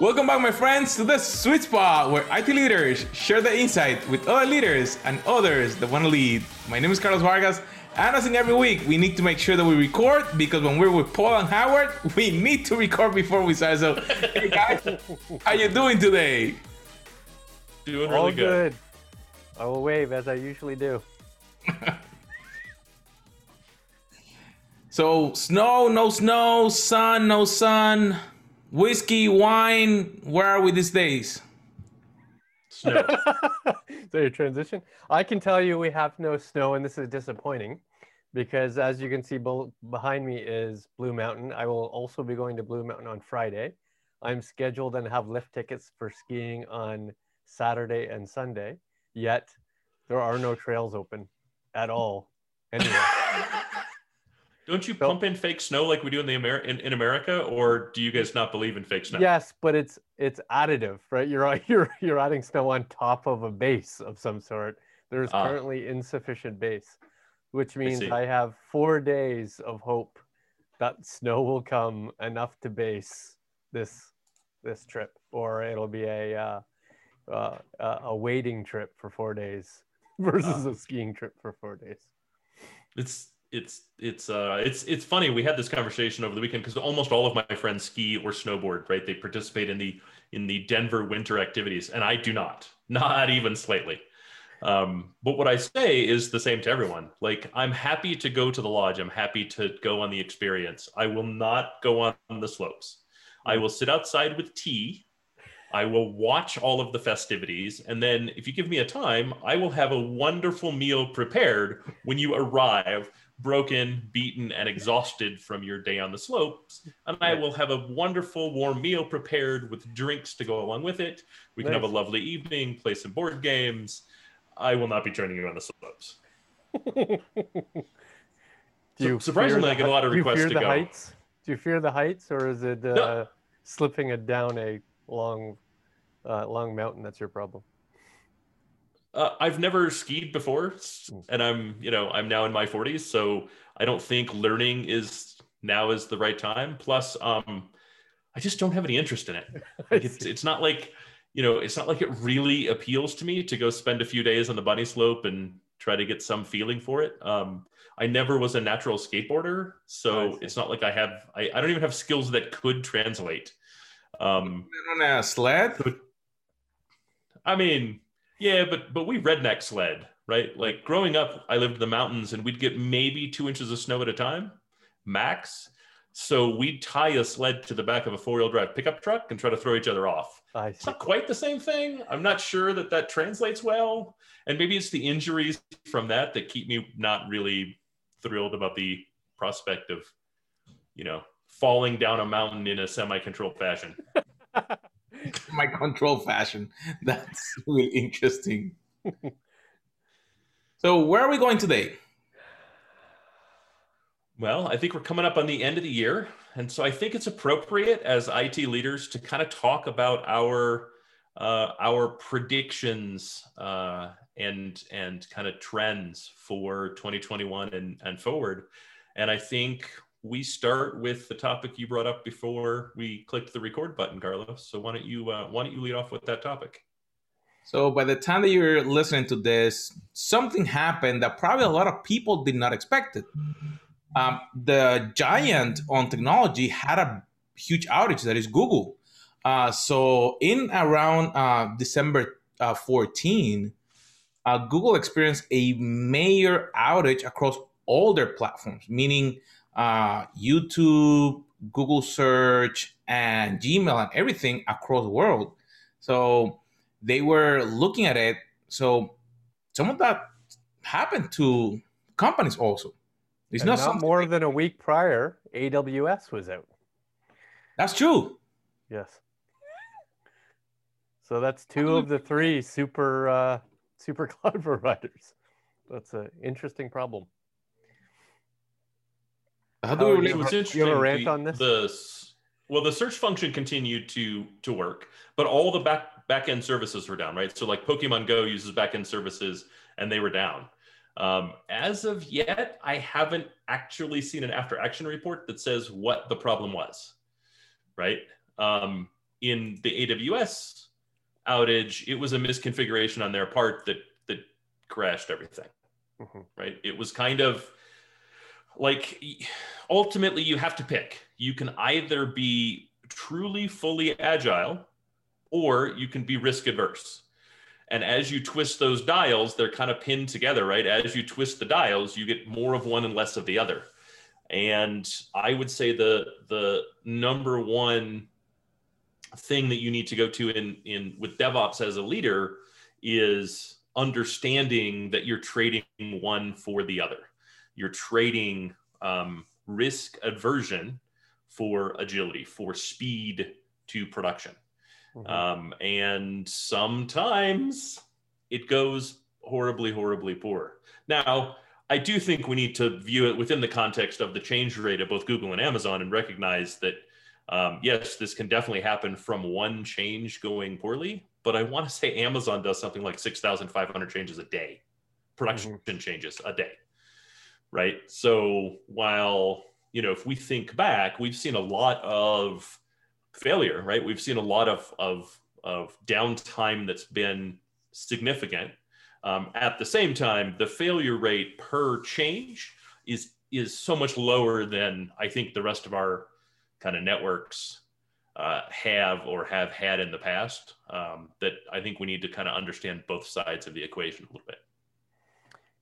Welcome back, my friends, to the sweet spot where IT leaders share the insight with other leaders and others that want to lead. My name is Carlos Vargas, and as in every week, we need to make sure that we record because when we're with Paul and Howard, we need to record before we start. So, hey guys, how you doing today? Doing really All good. good. I will wave as I usually do. So, snow, no snow, sun, no sun, whiskey, wine. Where are we these days? Snow. so your transition. I can tell you we have no snow, and this is disappointing because, as you can see behind me, is Blue Mountain. I will also be going to Blue Mountain on Friday. I'm scheduled and have lift tickets for skiing on Saturday and Sunday. Yet there are no trails open at all. Anyway, Don't you pump in fake snow like we do in the Amer- in, in America, or do you guys not believe in fake snow? yes, but it's it's additive, right? You're you're you're adding snow on top of a base of some sort. There's Ah. currently insufficient base, which means see. I, have four days of hope that snow will come enough to base this this trip, or it'll be a uh, uh, a a waiting trip for four days versus a skiing trip for four days. It's it's it's uh it's it's funny. We had this conversation over the weekend because almost all of my friends ski or snowboard, right? They participate in the in the Denver winter activities, and I do not, not even slightly. Um, but what I say is the same to everyone. Like I'm happy to go to the lodge. I'm happy to go on the experience. I will not go on the slopes. I will sit outside with tea. I will watch all of the festivities. And then, if you give me a time, I will have a wonderful meal prepared when you arrive, broken, beaten, and exhausted from your day on the slopes. And I will have a wonderful warm meal prepared with drinks to go along with it. We can have a lovely evening, play some board games. I will not be joining you on the slopes. Do you surprisingly, I get a lot of hei- do you requests fear to the go. heights? Do you fear the heights, or is it uh, No. slipping it down a long, uh, long mountain that's your problem? Uh, I've never skied before, Mm. and I'm, you know, I'm now in my 40s, so I don't think learning is now is the right time. Plus, um, I just don't have any interest in it. Like it's it's not like, you know, it's not like it really appeals to me to go spend a few days on the bunny slope and try to get some feeling for it. Um, I never was a natural skateboarder, so it's not like I have. I, I don't even have skills that could translate. Um, On a sled? I mean, yeah, but but we redneck sled, right? Like growing up, I lived in the mountains and we'd get maybe two inches of snow at a time, max. So we'd tie a sled to the back of a four-wheel drive pickup truck and try to throw each other off. I It's not quite the same thing. I'm not sure that that translates well, and maybe it's the injuries from that that keep me not really thrilled about the prospect of, you know, falling down a mountain in a semi-controlled fashion. My control fashion. That's really interesting. so, where are we going today? Well, I think we're coming up on the end of the year. And so I think it's appropriate as IT leaders to kind of talk about our uh, our predictions uh, and and kind of trends for 2021 and, and forward. And I think we start with the topic you brought up before we clicked the record button, Carlos. So why don't you uh, why don't you lead off with that topic? So, by the time that you're listening to this, something happened that probably a lot of people did not expect it. Um, the giant on technology had a huge outage that is Google. Uh, so, in around uh, December uh, 14, uh, Google experienced a major outage across all their platforms, meaning uh, YouTube, Google Search, and Gmail, and everything across the world. So, they were looking at it. So some of that happened to companies also. It's And not, not more than a week prior, AWS was out. that's true. Yes. So that's two of the three super uh, super cloud providers. That's an interesting problem. How do How we do relate? It was You interesting. have a rant the, on this? The well, the search function continued to to work, but all the back back end services were down, right? So like Pokemon Go uses back end services, and they were down. Um, as of yet, I haven't actually seen an after action report that says what the problem was, right? Um, in the AWS outage, it was a misconfiguration on their part that that crashed everything. Mm-hmm. Right? It was kind of like ultimately you have to pick. You can either be truly fully agile or you can be risk adverse. And as you twist those dials, they're kind of pinned together, right? As you twist the dials, you get more of one and less of the other. And I would say the the number one thing that you need to go to in in with DevOps as a leader is understanding that you're trading one for the other. You're trading um, risk aversion for agility, for speed to production. Mm-hmm. Um, and sometimes it goes horribly, horribly poor. Now, I do think we need to view it within the context of the change rate of both Google and Amazon and recognize that, um, yes, this can definitely happen from one change going poorly. But I want to say Amazon does something like 6,500 changes a day, production mm-hmm. changes a day. Right. So while, you know, if we think back, we've seen a lot of failure, right? We've seen a lot of, of, of downtime that's been significant. Um, at the same time, the failure rate per change is is so much lower than I think the rest of our kind of networks uh, have or have had in the past. Um, that I think we need to kind of understand both sides of the equation a little bit.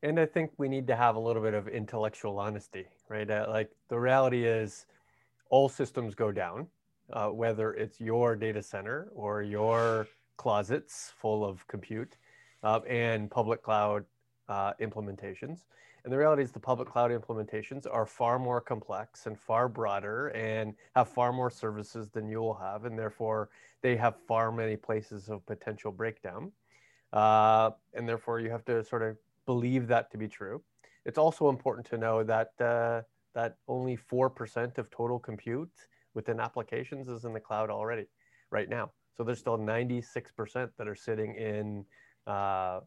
And I think we need to have a little bit of intellectual honesty, right? Uh, like the reality is, all systems go down uh, whether it's your data center or your closets full of compute uh, and public cloud uh, implementations. And the reality is the public cloud implementations are far more complex and far broader and have far more services than you will have. And therefore, they have far many places of potential breakdown. Uh, and therefore, you have to sort of believe that to be true. It's also important to know that, uh, that only 4% of total compute within applications is in the cloud already right now. So there's still 96% that are sitting in uh,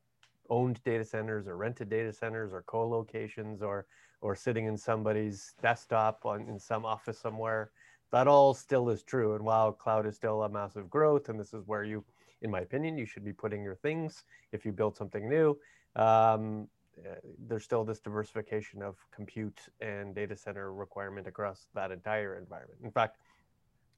owned data centers or rented data centers or co-locations or or sitting in somebody's desktop on in some office somewhere. That all still is true. And while cloud is still a massive growth, and this is where you, in my opinion, you should be putting your things if you build something new. Um, uh, there's still this diversification of compute and data center requirement across that entire environment. In fact,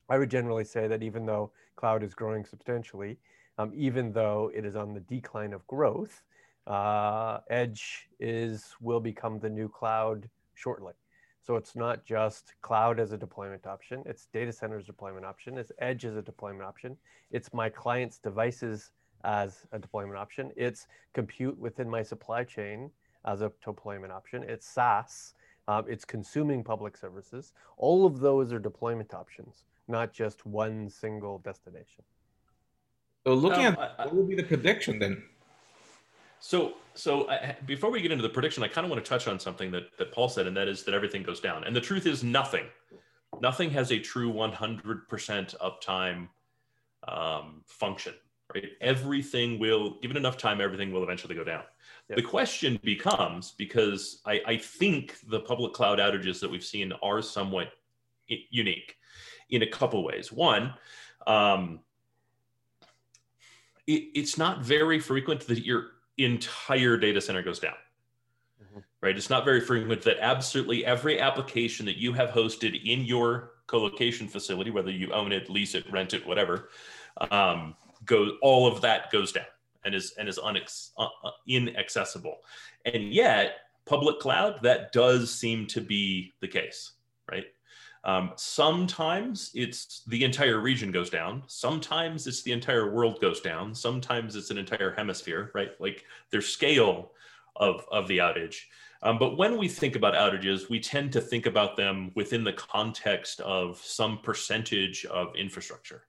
I would generally say that even though cloud is growing substantially, um, even though it is on the decline of growth, uh, edge is will become the new cloud shortly. So it's not just cloud as a deployment option, it's data centers deployment option, it's edge as a deployment option, it's my client's devices as a deployment option. It's compute within my supply chain as a deployment option. It's SaaS. Um, it's consuming public services. All of those are deployment options, not just one single destination. So looking um, at what will be the prediction then? So, so uh, before we get into the prediction, I kind of want to touch on something that, that Paul said, and that is that everything goes down. And the truth is nothing. Nothing has a true 100% uptime um, function right? Everything will, given enough time, everything will eventually go down. Yep. The question becomes because I, I think the public cloud outages that we've seen are somewhat unique in a couple ways. One, um, it, it's not very frequent that your entire data center goes down. Mm-hmm. Right? It's not very frequent that absolutely every application that you have hosted in your co-location facility, whether you own it, lease it, rent it, whatever, um, goes all of that goes down and is and is unex, uh, uh, inaccessible. And yet public cloud that does seem to be the case right? Um, sometimes it's the entire region goes down. Sometimes it's the entire world goes down. Sometimes it's an entire hemisphere right? Like there's scale of of the outage. Um, but when we think about outages we tend to think about them within the context of some percentage of infrastructure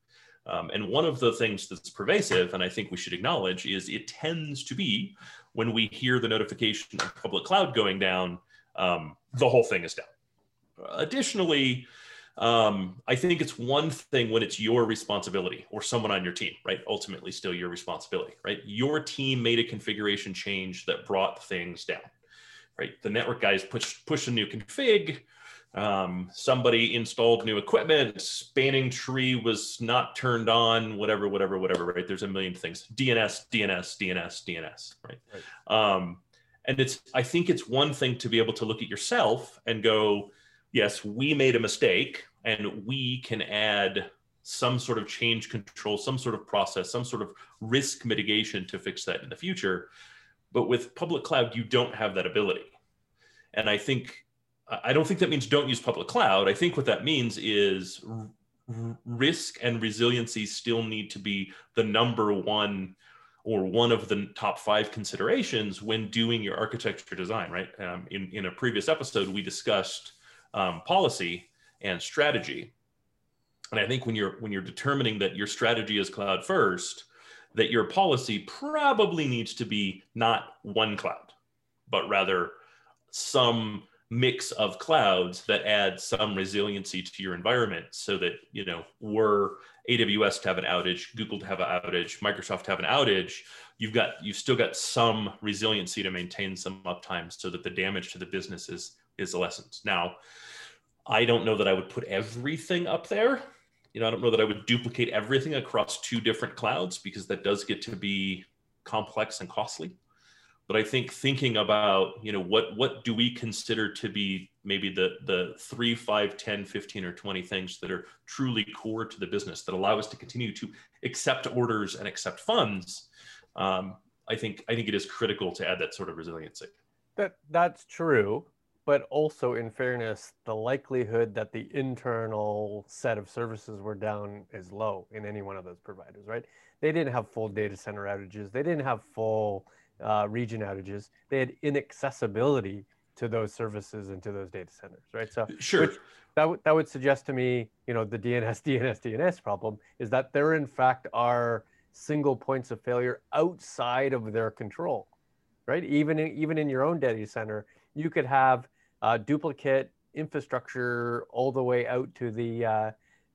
um, and one of the things that's pervasive, and I think we should acknowledge, is it tends to be when we hear the notification of public cloud going down, um, the whole thing is down. Additionally, um, I think it's one thing when it's your responsibility or someone on your team, right? Ultimately, still your responsibility, right? Your team made a configuration change that brought things down, right? The network guys push push a new config, um, somebody installed new equipment, spanning tree was not turned on, whatever, whatever, whatever, right? There's a million things. DNS, DNS, DNS, DNS, right? right. Um, and it's, I think it's one thing to be able to look at yourself and go, yes, we made a mistake and we can add some sort of change control, some sort of process, some sort of risk mitigation to fix that in the future. But with public cloud, you don't have that ability. And I think I don't think that means don't use public cloud. I think what that means is r- risk and resiliency still need to be the number one or one of the top five considerations when doing your architecture design, right? Um, in, in a previous episode, we discussed um, policy and strategy. And I think when you're when you're determining that your strategy is cloud first, that your policy probably needs to be not one cloud, but rather some mix of clouds that add some resiliency to your environment so that you know were aws to have an outage google to have an outage microsoft to have an outage you've got you've still got some resiliency to maintain some uptime so that the damage to the business is is lessened. Now i don't know that i would put everything up there. You know i don't know that i would duplicate everything across two different clouds because that does get to be complex and costly but i think thinking about you know what what do we consider to be maybe the the 3 5 10 15 or 20 things that are truly core to the business that allow us to continue to accept orders and accept funds um, i think i think it is critical to add that sort of resiliency. That that's true. But also in fairness the likelihood that the internal set of services were down is low in any one of those providers right? They didn't have full data center outages. They didn't have full uh, region outages, they had inaccessibility to those services and to those data centers, right? So sure. That, w- that would suggest to me, you know, the DNS, DNS, DNS problem is that there in fact are single points of failure outside of their control, right? Even in, even in your own data center, you could have uh, duplicate infrastructure all the way out to the uh,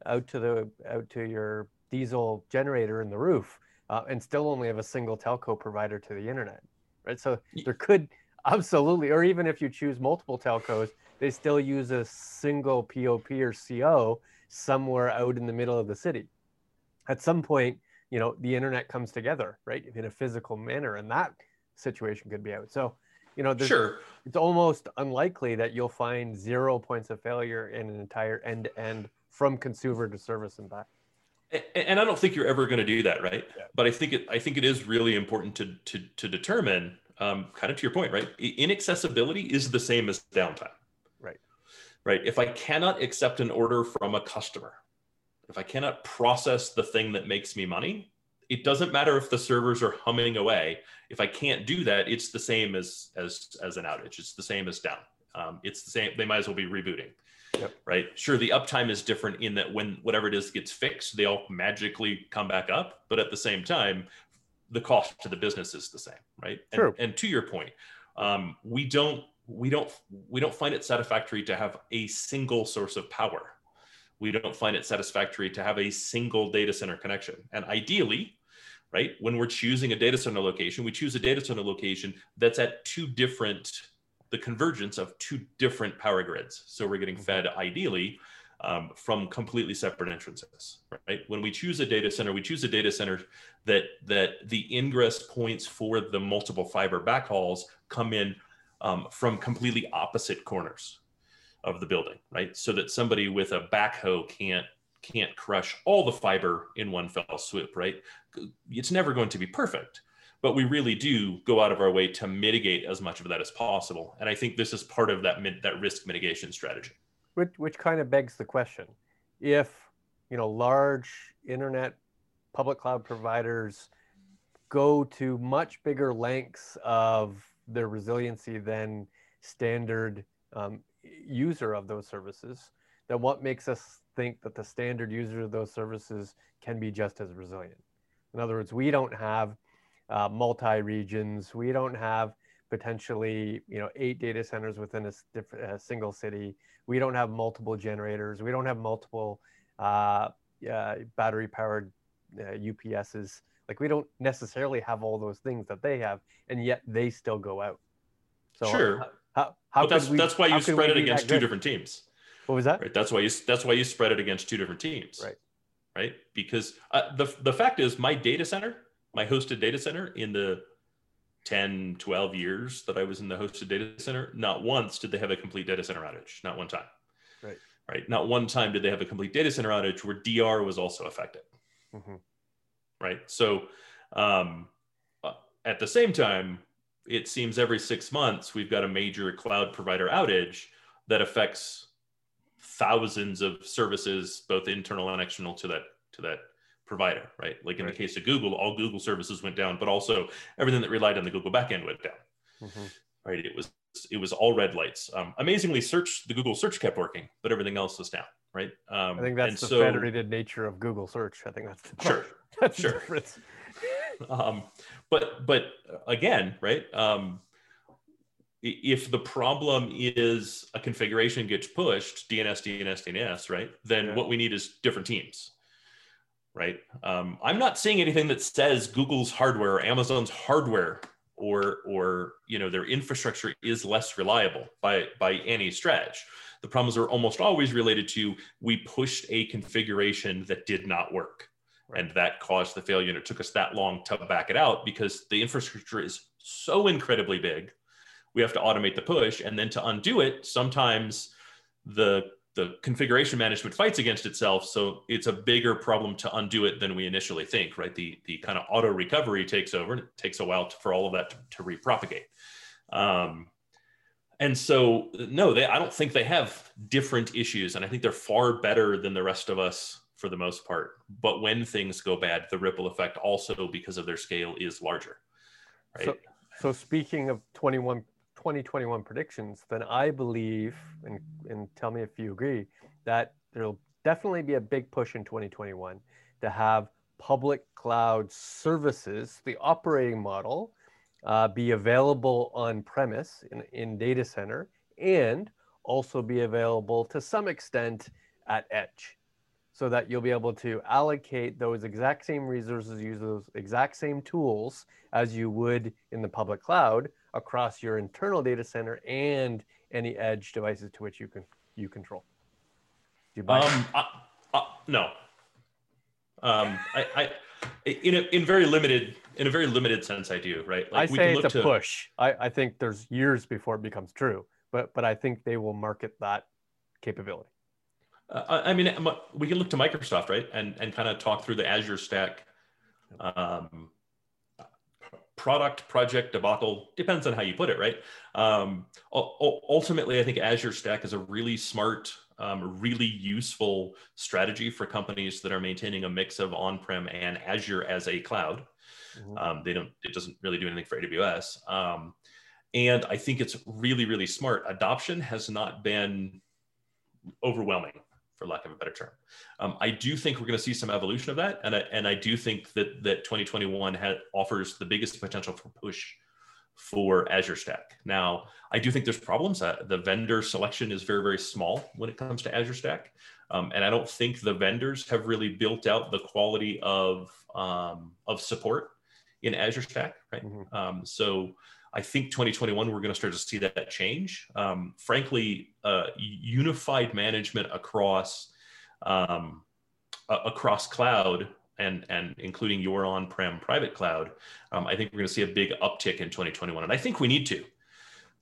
out to the out to your diesel generator in the roof uh, and still only have a single telco provider to the internet, right? So there could absolutely, or even if you choose multiple telcos, they still use a single POP or CO somewhere out in the middle of the city. At some point, you know, the internet comes together, right, in a physical manner, and that situation could be out. So, you know, sure, it's almost unlikely that you'll find zero points of failure in an entire end-to-end from consumer to service and back and I don't think you're ever going to do that, right? Yeah. But I think it I think it is really important to to to determine, um, kind of to your point, right? Inaccessibility is the same as downtime. Right. Right. If I cannot accept an order from a customer, if I cannot process the thing that makes me money, it doesn't matter if the servers are humming away. If I can't do that, it's the same as as as an outage. It's the same as down. Um, it's the same. They might as well be rebooting. Yep. Right. Sure, the uptime is different in that when whatever it is gets fixed, they all magically come back up. But at the same time, the cost to the business is the same, right? And, True. and to your point, um, we don't we don't we don't find it satisfactory to have a single source of power. We don't find it satisfactory to have a single data center connection. And ideally, right, when we're choosing a data center location, we choose a data center location that's at two different the convergence of two different power grids. So we're getting fed mm-hmm. ideally um, from completely separate entrances, right? When we choose a data center, we choose a data center that that the ingress points for the multiple fiber backhauls come in um, from completely opposite corners of the building, right? So that somebody with a backhoe can't can't crush all the fiber in one fell swoop, right? It's never going to be perfect, but we really do go out of our way to mitigate as much of that as possible. And I think this is part of that that risk mitigation strategy. Which which kind of begs the question: if you know large internet public cloud providers go to much bigger lengths of their resiliency than standard um, user of those services, then what makes us think that the standard user of those services can be just as resilient? In other words, we don't have uh, multi-regions. We don't have potentially, you know, eight data centers within a, a single city. We don't have multiple generators. We don't have multiple uh, uh, battery-powered UPSs. Like we don't necessarily have all those things that they have, and yet they still go out. So sure. How, how, how that's, we, that's why you spread it against two different teams. What was that? Right. That's why you that's why you spread it against two different teams. Right. Right. Because uh, the the fact is, my data center, my hosted data center, in the 10, 12 years that I was in the hosted data center, not once did they have a complete data center outage. Not one time. Right. Right. Not one time did they have a complete data center outage where DR was also affected. Mm-hmm. Right. So, um, at the same time, it seems every six months we've got a major cloud provider outage that affects thousands of services, both internal and external to that to that provider, right? Like in Right. the case of Google, all Google services went down, but also everything that relied on the Google backend went down, Mm-hmm. right? It was it was all red lights. Um, amazingly, search the Google search kept working, but everything else was down, right? Um, I think that's the so- federated nature of Google search. I think that's the Sure, that's the sure. difference. um, but but again, right? Um, if the problem is a configuration gets pushed, DNS, DNS, DNS, right? Then Yeah. what we need is different teams, right? Um, I'm not seeing anything that says Google's hardware or Amazon's hardware or or you know their infrastructure is less reliable by by any stretch. The problems are almost always related to we pushed a configuration that did not work and that caused the failure and it took us that long to back it out because the infrastructure is so incredibly big we have to automate the push and then to undo it sometimes the the configuration management fights against itself so it's a bigger problem to undo it than we initially think right? The the kind of auto recovery takes over and it takes a while to, for all of that to, to repropagate. Um, and so no they i don't think they have different issues and i think they're far better than the rest of us for the most part. But when things go bad the ripple effect also because of their scale is larger right? So, so speaking of 21, 2021 predictions, then I believe, and, and tell me if you agree, that there'll definitely be a big push in 2021 to have public cloud services, the operating model, uh, be available on premise in, in data center and also be available to some extent at edge. So that you'll be able to allocate those exact same resources, use those exact same tools as you would in the public cloud across your internal data center and any edge devices to which you can you control. Do you buy? Um, uh, uh, no. Um, I, I, in a, in very limited, in a very limited sense, I do. Right. I we say it's a to- push. I, I think there's years before it becomes true, but but I think they will market that capability. Uh, I I mean, we can look to Microsoft, right, and and kind of talk through the Azure stack. Um, product project debacle depends on how you put it, right? Um, ul- ul- ultimately, I think Azure Stack is a really smart, um, really useful strategy for companies that are maintaining a mix of on-prem and Azure as a cloud. Mhm. Um, they don't. It doesn't really do anything for AWS. Um, and I think it's really, really smart. Adoption has not been overwhelming, for lack of a better term. Um, I do think we're going to see some evolution of that, and I, and I do think that that 2021 ha- offers the biggest potential for push for Azure Stack. Now, I do think there's problems. Uh, the vendor selection is very, very small when it comes to Azure Stack. Um, and I don't think the vendors have really built out the quality of, um, of support in Azure Stack, right? Mhm. Um, so I think 2021, we're going to start to see that change. Um, frankly, uh, unified management across um, across cloud and and including your on-prem private cloud, um, I think we're going to see a big uptick in 2021, and I think we need to,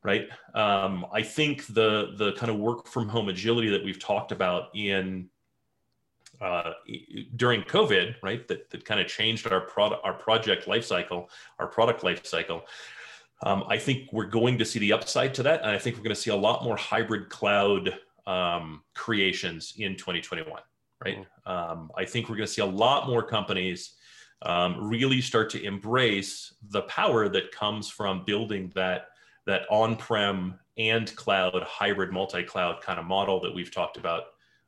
right? Um, I think the the kind of work from home agility that we've talked about in uh, during COVID, right? That, that kind of changed our product, our project lifecycle, our product lifecycle. Um, I think we're going to see the upside to that, and I think we're going to see a lot more hybrid cloud um, creations in 2021. Right? Um, I think we're going to see a lot more companies um, really start to embrace the power that comes from building that that on-prem and cloud hybrid multi-cloud kind of model that we've talked about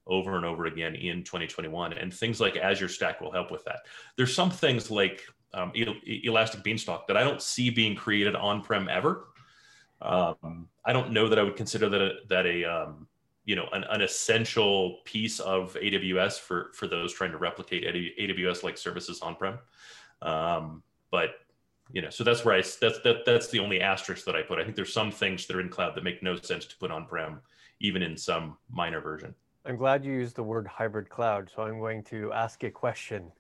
over and over again in 2021. And things like Azure Stack will help with that. There's some things like um, Elastic Beanstalk that I don't see being created on-prem ever. Um, I don't know that I would consider that a, that a um, you know an, an essential piece of AWS for for those trying to replicate AWS like services on-prem. Um, but you know, so that's where I that's that that's the only asterisk that I put. I think there's some things that are in cloud that make no sense to put on-prem even in some minor version. I'm glad you used the word hybrid cloud. So I'm going to ask a question.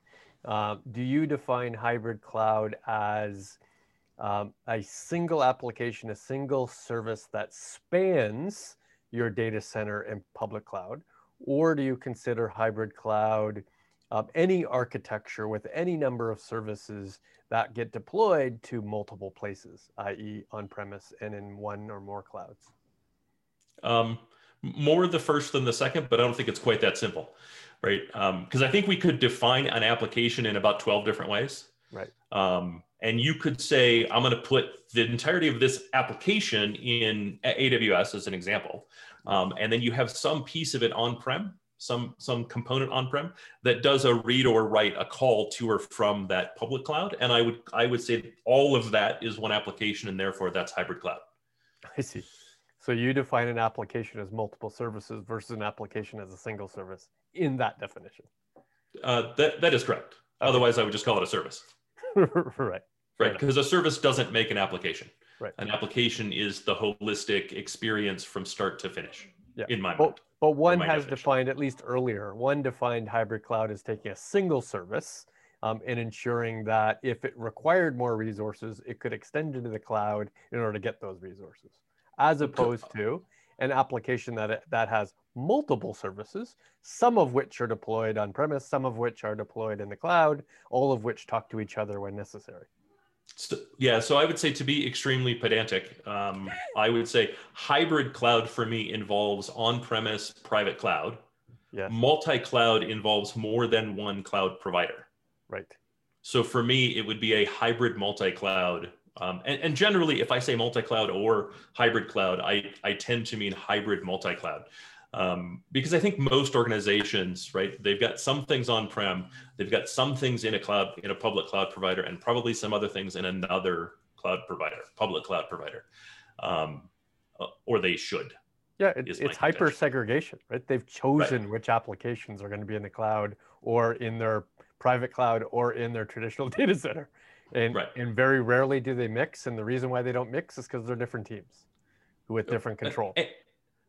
Uh, do you define hybrid cloud as um, a single application, a single service that spans your data center and public cloud? Or do you consider hybrid cloud um, any architecture with any number of services that get deployed to multiple places, i.e. on-premise and in one or more clouds? Um, more the first than the second, but I don't think it's quite that simple, right? Because um, I think we could define an application in about 12 different ways. Right. Um, and you could say, I'm going to put the entirety of this application in AWS as an example. Um, and then you have some piece of it on-prem, some, some component on-prem that does a read or write a call to or from that public cloud. And I would, I would say all of that is one application and therefore that's hybrid cloud. I see. So you define an application as multiple services versus an application as a single service in that definition. Uh, that, that is correct. Okay. Otherwise, I would just call it a service. right. Right. Because a service doesn't make an application. Right. An application is the holistic experience from start to finish. Yeah. In my but, mind. But one has definition. defined, at least earlier, one defined hybrid cloud as taking a single service um, and ensuring that if it required more resources, it could extend into the cloud in order to get those resources as opposed to an application that, that has multiple services, some of which are deployed on premise, some of which are deployed in the cloud, all of which talk to each other when necessary. So, yeah, so I would say to be extremely pedantic, um, I would say hybrid cloud for me involves on premise private cloud. Yes. Multi cloud involves more than one cloud provider. Right. So for me, it would be a hybrid multi cloud um, and, and, generally, if I say multi-cloud or hybrid cloud, I, I tend to mean hybrid multi-cloud. Um, because I think most organizations, right, they've got some things on-prem, they've got some things in a cloud, in a public cloud provider, and probably some other things in another cloud provider, public cloud provider, um, uh, or they should. Yeah, it, it's hyper segregation, right? They've chosen right. which applications are going to be in the cloud or in their private cloud or in their traditional data center. And, right. and very rarely do they mix. And the reason why they don't mix is because they're different teams with different control. And,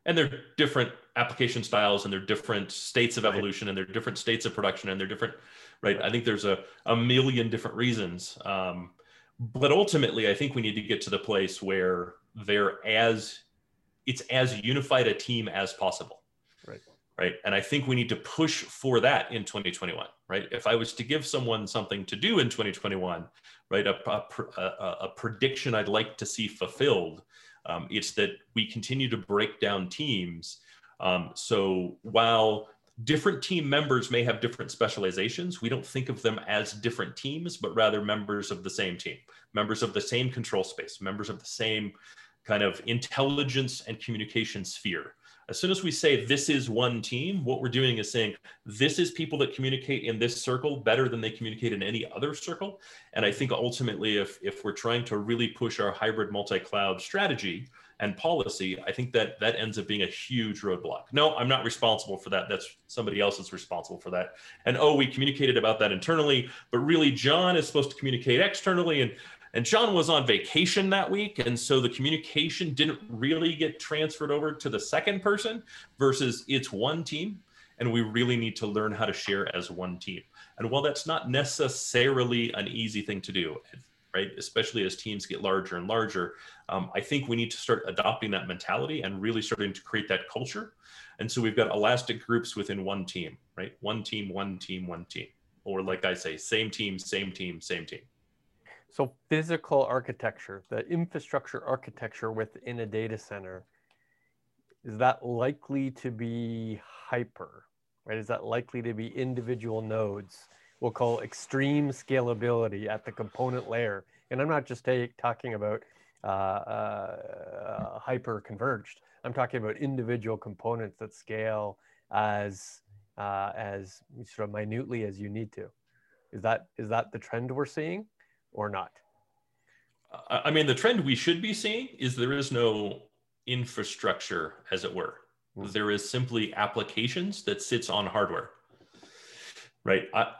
and they're different application styles and they're different states of evolution right. and they're different states of production and they're different, right? right. I think there's a, a million different reasons. Um, but ultimately, I think we need to get to the place where they're as, it's as unified a team as possible right? And I think we need to push for that in 2021, right? If I was to give someone something to do in 2021, right, a, a, a, a prediction I'd like to see fulfilled, um, it's that we continue to break down teams. Um, so while different team members may have different specializations, we don't think of them as different teams, but rather members of the same team, members of the same control space, members of the same kind of intelligence and communication sphere. As soon as we say this is one team, what we're doing is saying this is people that communicate in this circle better than they communicate in any other circle. And I think ultimately, if, if we're trying to really push our hybrid multi-cloud strategy and policy, I think that that ends up being a huge roadblock. No, I'm not responsible for that. That's somebody else is responsible for that. And oh, we communicated about that internally, but really John is supposed to communicate externally. And and John was on vacation that week. And so the communication didn't really get transferred over to the second person versus it's one team. And we really need to learn how to share as one team. And while that's not necessarily an easy thing to do, right, especially as teams get larger and larger, um, I think we need to start adopting that mentality and really starting to create that culture. And so we've got elastic groups within one team, right? One team, one team, one team. Or like I say, same team, same team, same team. So physical architecture, the infrastructure architecture within a data center, is that likely to be hyper, right? Is that likely to be individual nodes? We'll call extreme scalability at the component layer. And I'm not just take, talking about uh, uh, hyper converged. I'm talking about individual components that scale as uh, as sort of minutely as you need to. Is that is that the trend we're seeing? Or not? I mean, the trend we should be seeing is there is no infrastructure, as it were. Mm. There is simply applications that sits on hardware. right? I,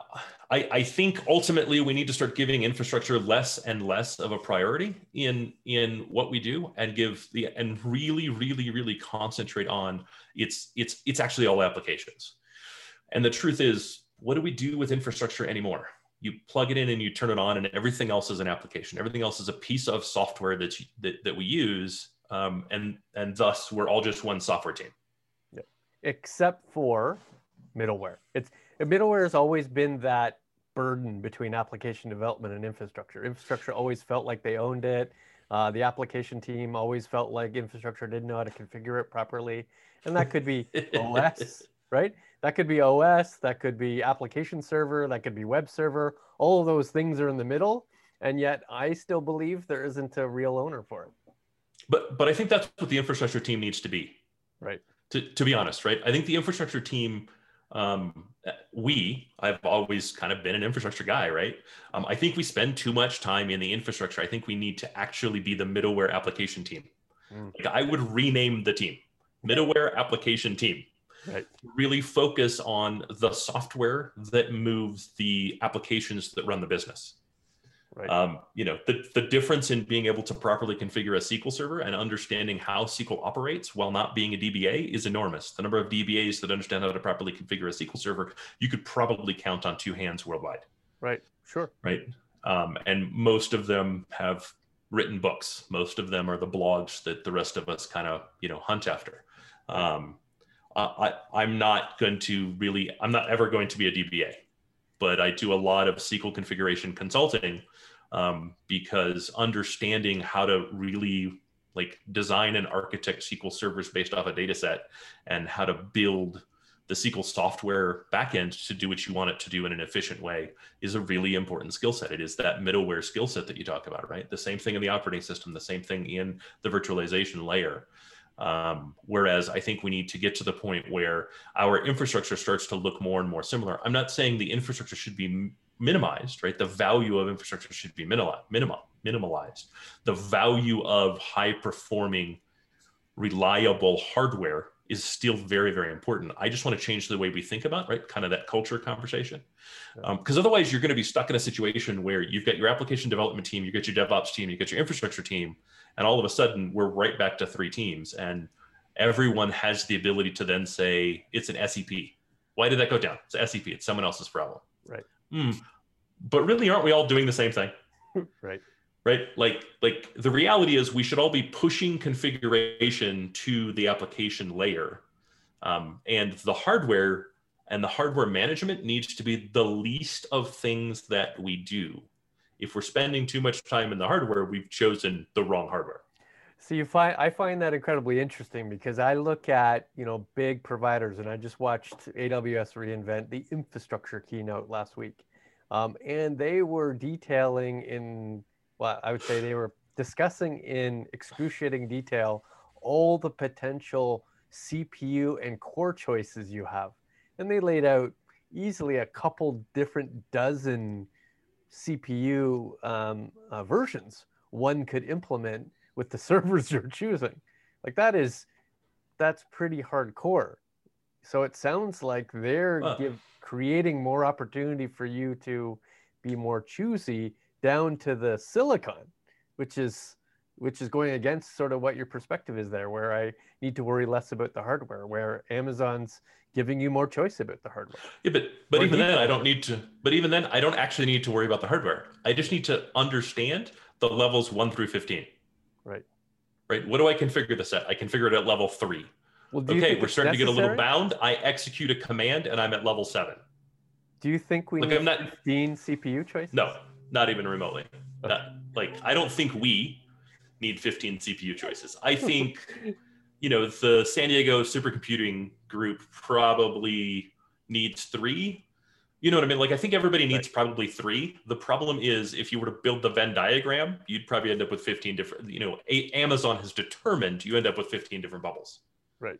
I, I think ultimately we need to start giving infrastructure less and less of a priority in in what we do, and give the and really, really, really concentrate on it's it's it's actually all applications. And the truth is, what do we do with infrastructure anymore? You plug it in and you turn it on, and everything else is an application. Everything else is a piece of software that's that, that we use, um, and and thus we're all just one software team. Yeah. Except for middleware. It's middleware has always been that burden between application development and infrastructure. Infrastructure always felt like they owned it. Uh, the application team always felt like infrastructure didn't know how to configure it properly. And that could be OS, right? That could be OS, that could be application server, that could be web server. All of those things are in the middle. And yet I still believe there isn't a real owner for it. But but I think that's what the infrastructure team needs to be. Right. To, to be honest, right? I think the infrastructure team um, we i've always kind of been an infrastructure guy right um, i think we spend too much time in the infrastructure i think we need to actually be the middleware application team mm. like i would rename the team middleware application team right really focus on the software that moves the applications that run the business Right. Um, you know, the, the difference in being able to properly configure a SQL server and understanding how SQL operates while not being a DBA is enormous. The number of DBAs that understand how to properly configure a SQL server, you could probably count on two hands worldwide. Right. Sure. Right. Um, and most of them have written books. Most of them are the blogs that the rest of us kind of, you know, hunt after. Um, I, I'm not going to really, I'm not ever going to be a DBA but I do a lot of SQL configuration consulting um, because understanding how to really like design and architect SQL servers based off a data set and how to build the SQL software backend to do what you want it to do in an efficient way is a really important skill set. It is that middleware skill set that you talk about, right? The same thing in the operating system, the same thing in the virtualization layer. Um, whereas I think we need to get to the point where our infrastructure starts to look more and more similar. I'm not saying the infrastructure should be minimized, right? The value of infrastructure should be minimal, minimal, minimalized. The value of high performing, reliable hardware is still very, very important. I just want to change the way we think about, right? Kind of that culture conversation. Because um, otherwise, you're going to be stuck in a situation where you've got your application development team, you get your DevOps team, you get your infrastructure team, and all of a sudden we're right back to three teams and everyone has the ability to then say it's an sep why did that go down it's sep it's someone else's problem right mm. but really aren't we all doing the same thing right right? Like like the reality is we should all be pushing configuration to the application layer. Um, and the hardware and the hardware management needs to be the least of things that we do. If we're spending too much time in the hardware, we've chosen the wrong hardware. So you find I find that incredibly interesting because I look at you know big providers and I just watched AWS reInvent the infrastructure keynote last week, um, and they were detailing in well I would say they were discussing in excruciating detail all the potential CPU and core choices you have, and they laid out easily a couple different dozen CPU um, uh, versions one could implement with the servers you're choosing. Like that is, that's pretty hardcore. So it sounds like they're give, creating more opportunity for you to be more choosy down to the silicon, which is which is going against sort of what your perspective is there, where I need to worry less about the hardware, where Amazon's giving you more choice about the hardware. Yeah, but but or even then, I don't need to. But even then, I don't actually need to worry about the hardware. I just need to understand the levels one through fifteen. Right. Right. What do I configure this at? I configure it at level three. Well, okay, we're starting necessary? to get a little bound. I execute a command, and I'm at level seven. Do you think we like, need I'm not, 15 CPU choices? No, not even remotely. Okay. Not, like I don't think we need 15 CPU choices. I think, you know, the San Diego supercomputing group probably needs three. You know what I mean? Like, I think everybody needs right. probably three. The problem is, if you were to build the Venn diagram, you'd probably end up with 15 different, you know, a- Amazon has determined you end up with 15 different bubbles. Right.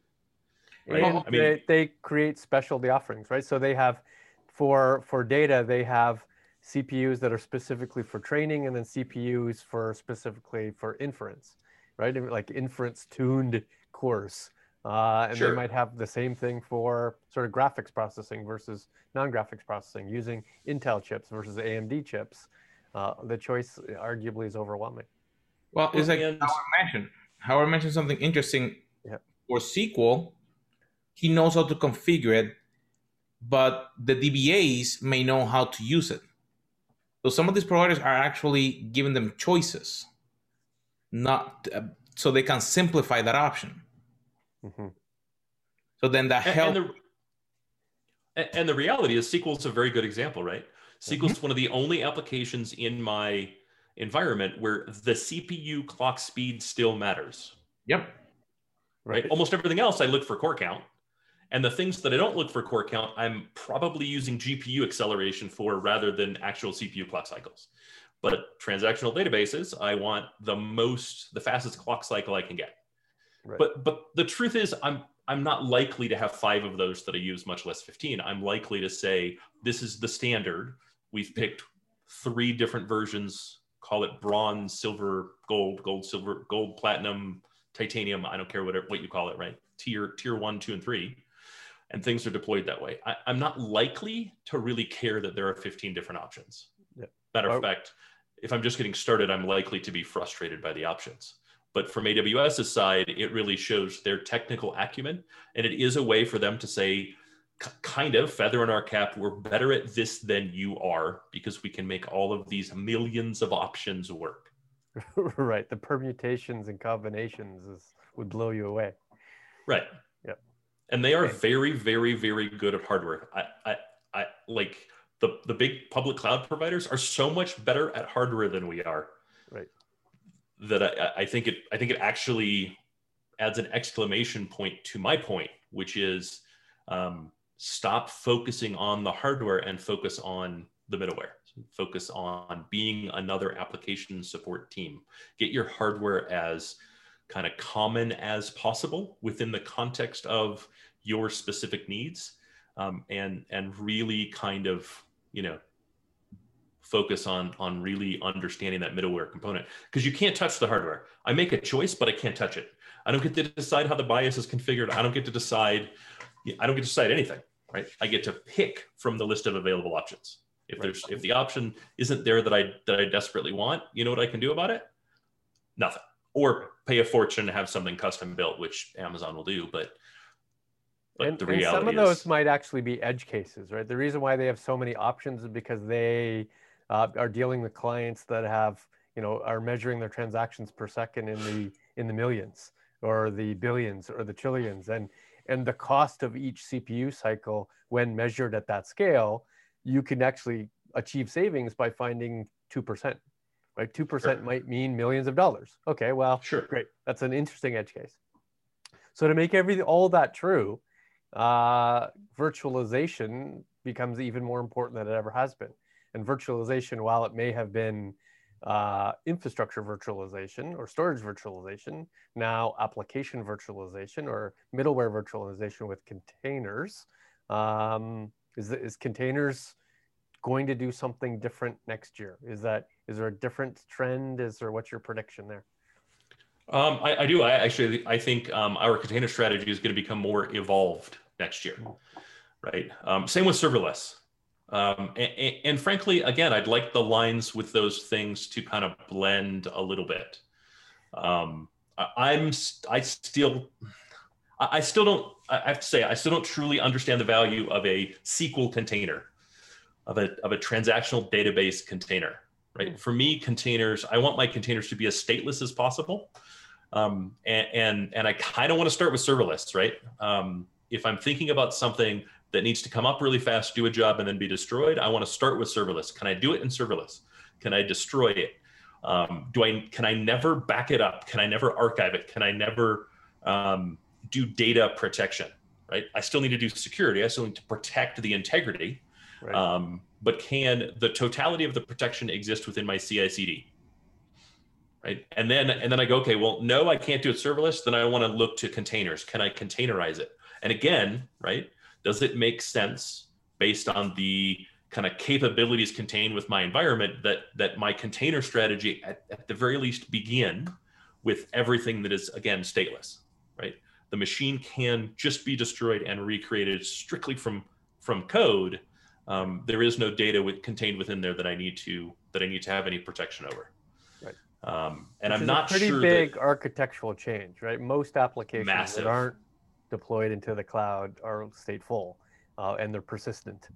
Right. And I mean, they, they create specialty offerings, right? So they have for for data, they have CPUs that are specifically for training and then CPUs for specifically for inference, right? Like inference tuned cores Uh, and Sure. they might have the same thing for sort of graphics processing versus non-graphics processing, using Intel chips versus AMD chips. Uh, the choice arguably is overwhelming. Well, it's like And- Howard mentioned. Howard mentioned something interesting. Yeah. For SQL, he knows how to configure it, but the DBAs may know how to use it. So some of these providers are actually giving them choices, not uh, so they can simplify that option. hmm So then that and, helps. and the and- and the reality is SQL is a very good example, right? SQL is one of the only applications in my environment where the CPU clock speed still matters, Yep. right? Almost everything else I look for core count. And the things that I don't look for core count, I'm probably using GPU acceleration for rather than actual CPU clock cycles. But transactional databases, I want the most, the fastest clock cycle I can get. Right. But but the truth is, I'm I'm not likely to have five of those that I use, much less 15. I'm likely to say this is the standard. We've picked three different versions. Call it bronze, silver, gold, gold, silver, gold, platinum, titanium. I don't care what what you call it, right? Tier tier one, two, and three, and things are deployed that way. I, I'm not likely to really care that there are 15 different options. Yeah. Matter of fact, if I'm just getting started, I'm likely to be frustrated by the options. But from AWS's side, it really shows their technical acumen. And it is a way for them to say, kind of, feather in our cap, we're better at this than you are because we can make all of these millions of options work. right. The permutations and combinations is, would blow you away. Right. And they are Okay. very, very, very good at hardware. I, I, I like the, the big public cloud providers are so much better at hardware than we are. Right. That I, I think it I think it actually adds an exclamation point to my point, which is um, stop focusing on the hardware and focus on the middleware. Focus on being another application support team. Get your hardware as kind of common as possible within the context of your specific needs, um, and and really kind of you know focus on on really understanding that middleware component because you can't touch the hardware. I make a choice, but I can't touch it. I don't get to decide how the BIOS is configured. I don't get to decide. I don't get to decide anything, right? I get to pick from the list of available options. If Right. there's if the option isn't there that I that I desperately want, you know what I can do about it? Nothing. Or pay a fortune to have something custom built, which Amazon will do. But but and, the and reality some of is, those might actually be edge cases, right? The reason why they have so many options is because they uh, are dealing with clients that have, you know, are measuring their transactions per second in the in the millions or the billions or the trillions, and and the cost of each CPU cycle when measured at that scale, you can actually achieve savings by finding two percent. Right, two percent Sure. might mean millions of dollars. Okay, well, sure. Great. That's an interesting edge case. So to make everything all that true, uh, virtualization becomes even more important than it ever has been. And virtualization, while it may have been uh, infrastructure virtualization or storage virtualization, now application virtualization or middleware virtualization with containers. Um, is, is containers going to do something different next year? Is that is there a different trend? Is there what's your prediction there? Um, I, I do. I actually, I think um, our container strategy is going to become more evolved next year, right? Um, same with serverless. Um, and, and frankly, again, I'd like the lines with those things to kind of blend a little bit. Um, I, I'm, I still, I I still don't. I have to say, I still don't truly understand the value of a SQL container, of a of a transactional database container right? For me, containers, I want my containers to be as stateless as possible. Um, and, and, and I kind of want to start with serverless, right? Um, if I'm thinking about something that needs to come up really fast, do a job, and then be destroyed, I want to start with serverless. Can I do it in serverless? Can I destroy it? Um, do I can I never back it up? Can I never archive it? Can I never um, do data protection? Right? I still need to do security. I still need to protect the integrity. Right. Um, but can the totality of the protection exist within my CI/CD? Right, and then and then I go, okay, well, no, I can't do it serverless. Then I want to look to containers. Can I containerize it? And again, right, does it make sense based on the kind of capabilities contained with my environment that that my container strategy at, at the very least begin with everything that is again stateless, right? the machine can just be destroyed and recreated strictly from from code, um, there is no data with, contained within there that I need to that I need to have any protection over. Right. Um, and Which I'm not a pretty sure big that, architectural change, right? Most applications Massive. that aren't deployed into the cloud are stateful uh, and they're persistent.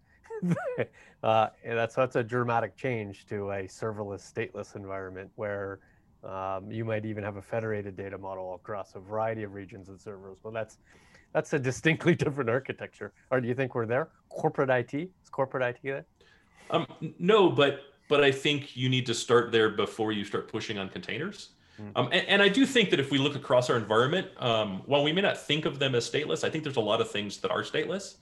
uh, and that's that's a dramatic change to a serverless, stateless environment where um, you might even have a federated data model across a variety of regions and servers. Well, that's that's a distinctly different architecture. Or do you think we're there? Corporate IT is corporate IT there? um, no, but but I think you need to start there before you start pushing on containers. Mm. Um, and, and I do think that if we look across our environment, um, while we may not think of them as stateless, I think there's a lot of things that are stateless.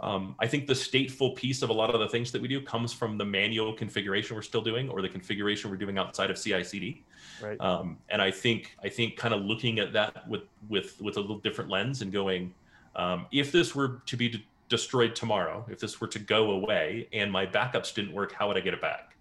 Um, I think the stateful piece of a lot of the things that we do comes from the manual configuration we're still doing, or the configuration we're doing outside of CI/CD. Right. Um, and I think I think kind of looking at that with with with a little different lens and going, um, if this were to be de- destroyed tomorrow, if this were to go away, and my backups didn't work, how would I get it back?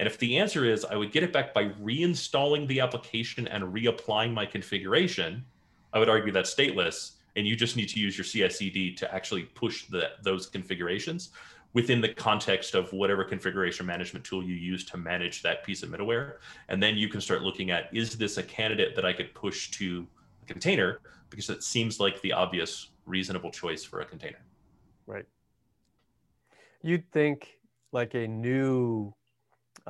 And if the answer is I would get it back by reinstalling the application and reapplying my configuration, I would argue that's stateless. And you just need to use your CI/CD to actually push the, those configurations within the context of whatever configuration management tool you use to manage that piece of middleware. And then you can start looking at is this a candidate that I could push to a container? Because it seems like the obvious, reasonable choice for a container. Right. You'd think like a new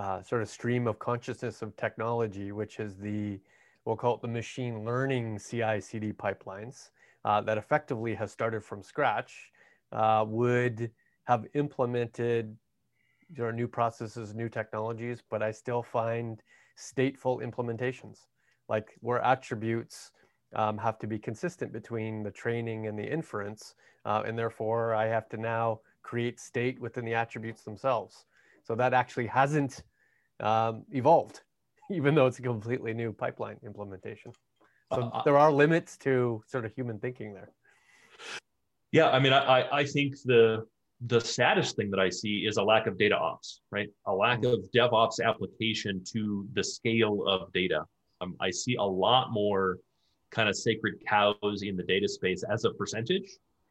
uh, sort of stream of consciousness of technology, which is the, we'll call it the machine learning CI CD pipelines uh, that effectively has started from scratch, uh, would have implemented you know, new processes, new technologies, but I still find stateful implementations, like where attributes um, have to be consistent between the training and the inference. Uh, and therefore, I have to now create state within the attributes themselves. So that actually hasn't um, evolved, even though it's a completely new pipeline implementation. So Uh, there are limits to sort of human thinking there. Yeah, I mean, I, I- I think the the saddest thing that I see is a lack of data ops, right? A lack of DevOps application to the scale of data. Um, I see a lot more kind of sacred cows in the data space as a percentage,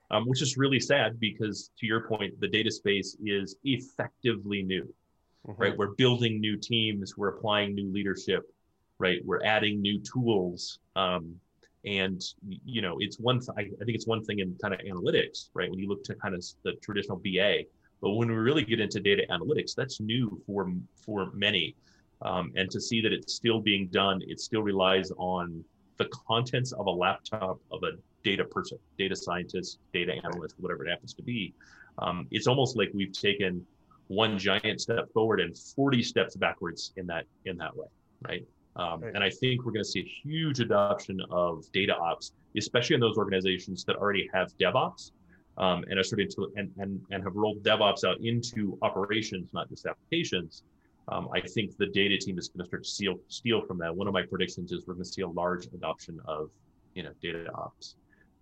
um, which is really sad because, to your point, the data space is effectively new, Mhm. right? We're building new teams, we're applying new leadership, right? We're adding new tools. Um, and you know, it's one. Th- I, I think it's one thing in kind of analytics, right? When you look to kind of the traditional BA, but when we really get into data analytics, that's new for for many. Um, and to see that it's still being done, it still relies on the contents of a laptop of a data person, data scientist, data analyst, whatever it happens to be. Um, it's almost like we've taken one giant step forward and 40 steps backwards in that in that way, right? Um, Right. And I think we're going to see a huge adoption of data ops, especially in those organizations that already have DevOps um, and are starting to and, and and have rolled DevOps out into operations, not just applications. Um, I think the data team is going to start to steal steal from that. One of my predictions is we're going to see a large adoption of you know data ops.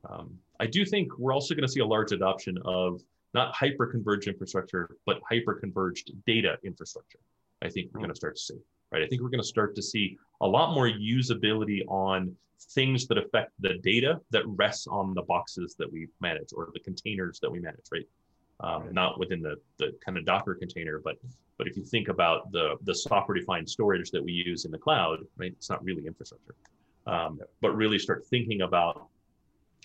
Um, I do think we're also going to see a large adoption of not hyper converged infrastructure, but hyper converged data infrastructure. I think we're going to start to see, right? I think we're going to start to see a lot more usability on things that affect the data that rests on the boxes that we manage or the containers that we manage, right? Um, Right. Not within the, the kind of Docker container, but but if you think about the the software defined storage that we use in the cloud, right? It's not really infrastructure, um, but really start thinking about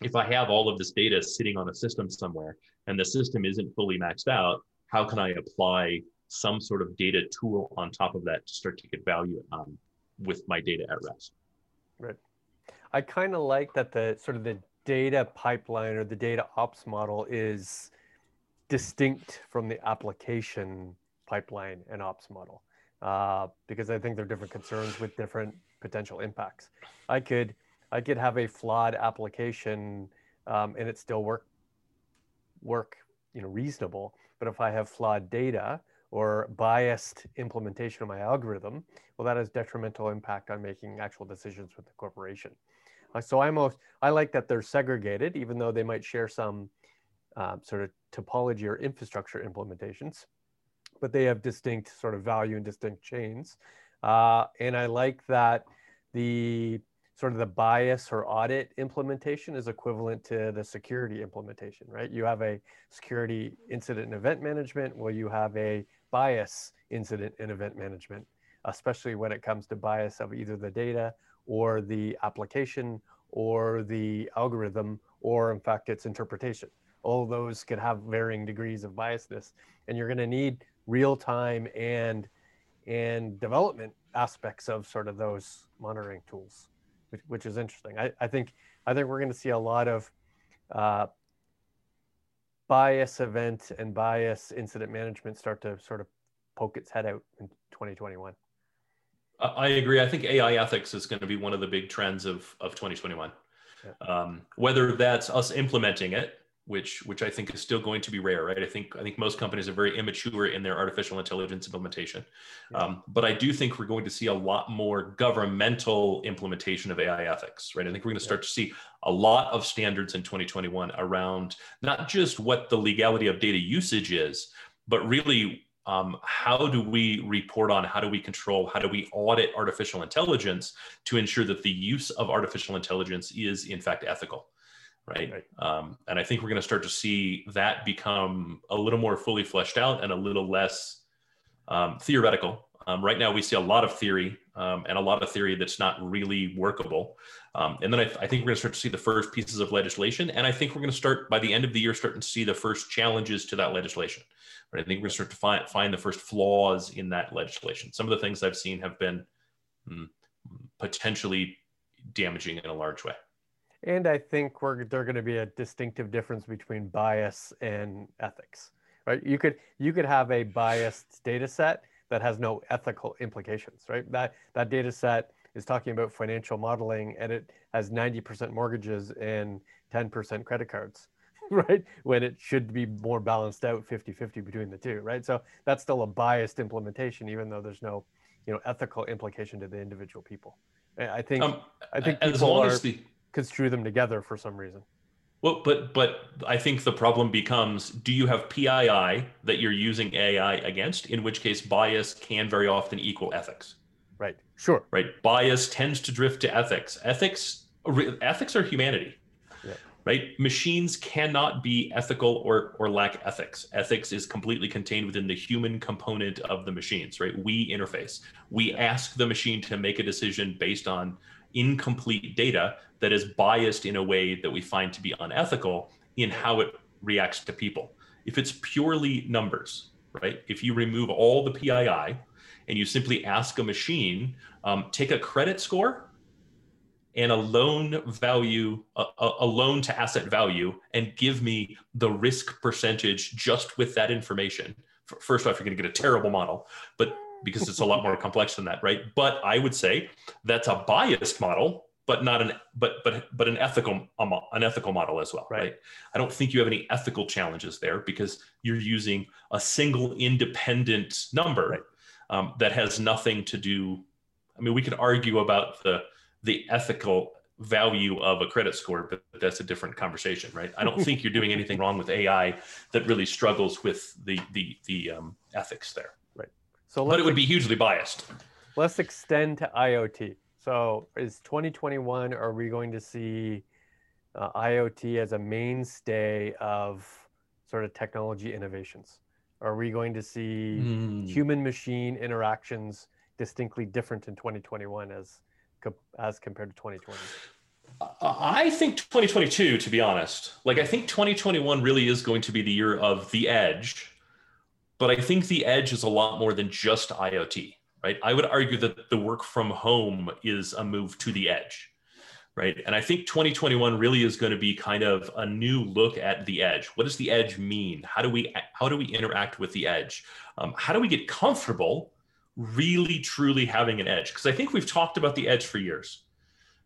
if I have all of this data sitting on a system somewhere and the system isn't fully maxed out, how can I apply some sort of data tool on top of that to start to get value um, with my data at rest? Right. I kind of like that the sort of the data pipeline or the data ops model is distinct from the application pipeline and ops model uh, because I think there are different concerns with different potential impacts. I could I could have a flawed application um, and it still work work you know reasonable, but if I have flawed data or biased implementation of my algorithm, well, that has detrimental impact on making actual decisions with the corporation. Uh, so I most I like that they're segregated, even though they might share some um, sort of topology or infrastructure implementations, but they have distinct sort of value and distinct chains. Uh, and I like that the sort of the bias or audit implementation is equivalent to the security implementation, right? You have a security incident and event management, well, you have a bias incident and event management, especially when it comes to bias of either the data or the application or the algorithm or in fact its interpretation. All those could have varying degrees of biasness and you're gonna need real time and and development aspects of sort of those monitoring tools which, which is interesting. I, I think I think we're going to see a lot of uh, bias event and bias incident management start to sort of poke its head out in 2021. I agree. I think AI ethics is going to be one of the big trends of, of 2021. Yeah. Um, whether that's us implementing it which which I think is still going to be rare, right? I think I think most companies are very immature in their artificial intelligence implementation, yeah. um, but I do think we're going to see a lot more governmental implementation of AI ethics, right? I think we're going to start yeah. to see a lot of standards in 2021 around not just what the legality of data usage is, but really um, how do we report on, how do we control, how do we audit artificial intelligence to ensure that the use of artificial intelligence is in fact ethical right? right. Um, and I think we're going to start to see that become a little more fully fleshed out and a little less um, theoretical. Um, right now, we see a lot of theory um, and a lot of theory that's not really workable. Um, and then I, I, think we're going to start to see the first pieces of legislation. And I think we're going to start by the end of the year starting to see the first challenges to that legislation. Right? I think we're going to start to find, find the first flaws in that legislation. Some of the things I've seen have been hmm, potentially damaging in a large way. And I think we're there going to be a distinctive difference between bias and ethics, right? You could you could have a biased data set that has no ethical implications, right? That that data set is talking about financial modeling and it has 90% mortgages and 10% credit cards, right? When it should be more balanced out 50-50 between the two, right? So that's still a biased implementation, even though there's no, you know, ethical implication to the individual people. I think um, I think as long are, as the construe them together for some reason. Well, but but I think the problem becomes: Do you have PII that you're using AI against? In which case, bias can very often equal ethics. Right. Sure. Right. Bias tends to drift to ethics. Ethics ethics are humanity. Yeah. Right. Machines cannot be ethical or or lack ethics. Ethics is completely contained within the human component of the machines. Right. We interface. We ask the machine to make a decision based on incomplete data that is biased in a way that we find to be unethical in how it reacts to people. If it's purely numbers, right? If you remove all the PII and you simply ask a machine, um, take a credit score and a loan value, a, a, loan to asset value, and give me the risk percentage just with that information. First off, you're going to get a terrible model, but because it's a lot more complex than that, right? But I would say that's a biased model but not an but but but an ethical um, an ethical model as well right. right. i don't think you have any ethical challenges there because you're using a single independent number right. um, that has nothing to do i mean we could argue about the the ethical value of a credit score but that's a different conversation right i don't think you're doing anything wrong with ai that really struggles with the the the um, ethics there so but it would be hugely biased let's extend to iot so is 2021, are we going to see uh, IoT as a mainstay of sort of technology innovations? Are we going to see mm. human machine interactions distinctly different in 2021 as, as compared to 2020? I think 2022, to be honest, like I think 2021 really is going to be the year of the edge, but I think the edge is a lot more than just IoT right? I would argue that the work from home is a move to the edge, right? And I think 2021 really is going to be kind of a new look at the edge. What does the edge mean? How do we how do we interact with the edge? Um, how do we get comfortable really truly having an edge? Because I think we've talked about the edge for years,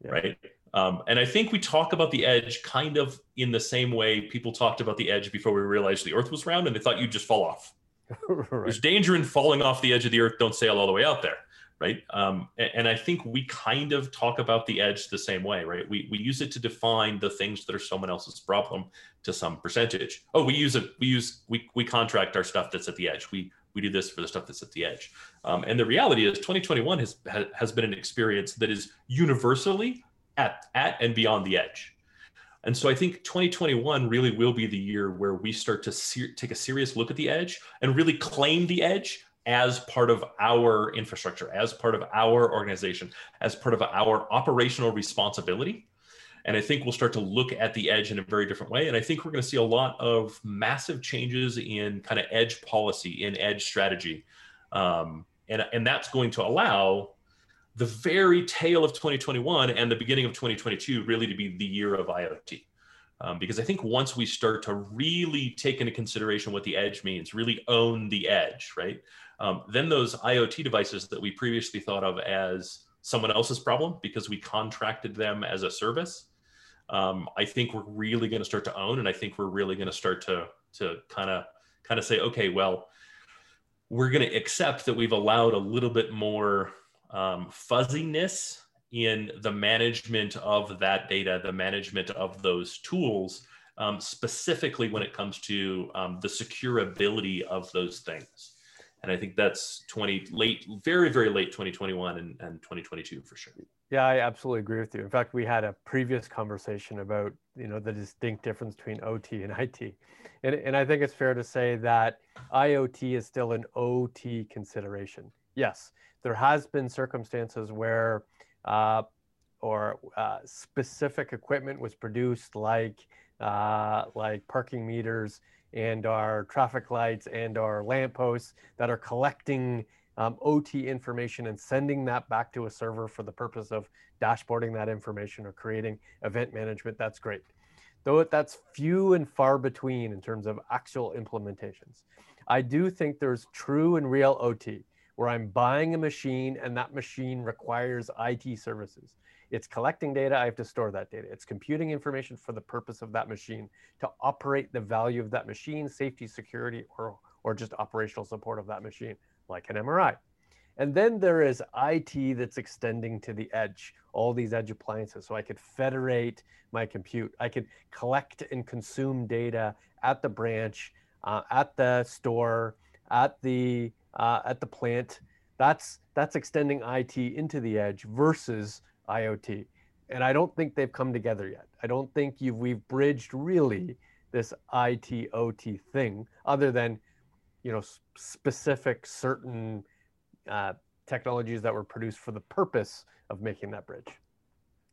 yeah. right? Um, and I think we talk about the edge kind of in the same way people talked about the edge before we realized the Earth was round, and they thought you'd just fall off right. There's danger in falling off the edge of the earth. Don't sail all the way out there, right? Um, and, I think we kind of talk about the edge the same way, right? We, we use it to define the things that are someone else's problem to some percentage. Oh, we use it. We use we we contract our stuff that's at the edge. We we do this for the stuff that's at the edge. Um, and the reality is, 2021 has has been an experience that is universally at, at and beyond the edge. And so I think 2021 really will be the year where we start to ser- take a serious look at the edge and really claim the edge as part of our infrastructure, as part of our organization, as part of our operational responsibility. And I think we'll start to look at the edge in a very different way. And I think we're going to see a lot of massive changes in kind of edge policy, in edge strategy. Um, and, and that's going to allow the very tail of 2021 and the beginning of 2022 really to be the year of IoT. Um, because I think once we start to really take into consideration what the edge means, really own the edge, right? Um, then those IoT devices that we previously thought of as someone else's problem because we contracted them as a service, um, I think we're really going to start to own, and I think we're really going to start to to kind of kind of say, okay, well, we're going to accept that we've allowed a little bit more um, fuzziness in the management of that data, the management of those tools, um, specifically when it comes to um, the securability of those things. And I think that's 20 late, very, very late 2021 and, and 2022 for sure. Yeah, I absolutely agree with you. In fact, we had a previous conversation about, you know, the distinct difference between OT and IT. And, and I think it's fair to say that IoT is still an OT consideration. Yes, there has been circumstances where uh, or uh, specific equipment was produced like uh, like parking meters and our traffic lights and our lampposts that are collecting um, OT information and sending that back to a server for the purpose of dashboarding that information or creating event management. That's great. Though that's few and far between in terms of actual implementations. I do think there's true and real OT where I'm buying a machine and that machine requires IT services. It's collecting data, I have to store that data. It's computing information for the purpose of that machine to operate the value of that machine, safety, security, or, or just operational support of that machine, like an MRI. And then there is IT that's extending to the edge, all these edge appliances. So I could federate my compute. I could collect and consume data at the branch, uh, at the store, at the uh, at the plant. That's that's extending IT into the edge versus IoT. And I don't think they've come together yet. I don't think you've we've bridged really this IT OT thing, other than you know specific certain uh, technologies that were produced for the purpose of making that bridge.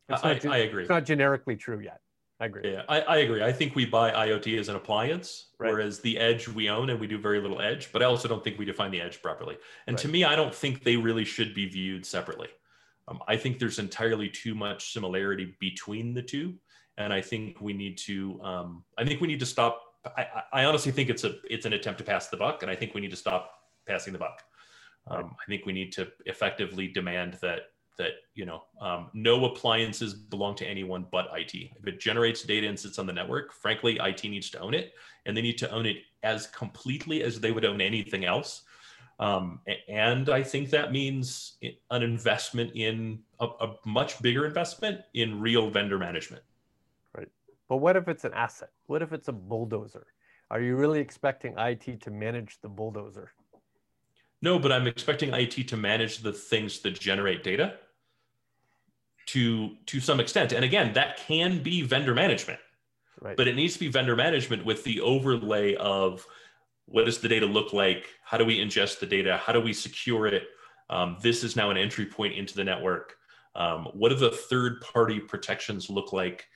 I, I, agree. It's not generically true yet. I agree. Yeah, I, I agree. I think we buy IoT as an appliance, right. whereas the edge we own and we do very little edge, but I also don't think we define the edge properly. And right. to me, I don't think they really should be viewed separately. Um, I think there's entirely too much similarity between the two. And I think we need to, um, I think we need to stop. I, I, honestly think it's a, it's an attempt to pass the buck. And I think we need to stop passing the buck. Um, right. I think we need to effectively demand that that you know um, no appliances belong to anyone but IT. If it generates data and sits on the network, frankly, IT needs to own it, and they need to own it as completely as they would own anything else. Um, and I think that means an investment in a, a much bigger investment in real vendor management. Right. But what if it's an asset? What if it's a bulldozer? Are you really expecting IT to manage the bulldozer? No, but I'm expecting IT to manage the things that generate data to to some extent. And again, that can be vendor management. Right. But it needs to be vendor management with the overlay of what does the data look like? How do we ingest the data? How do we secure it? Um, this is now an entry point into the network. Um, what do the third party protections look like?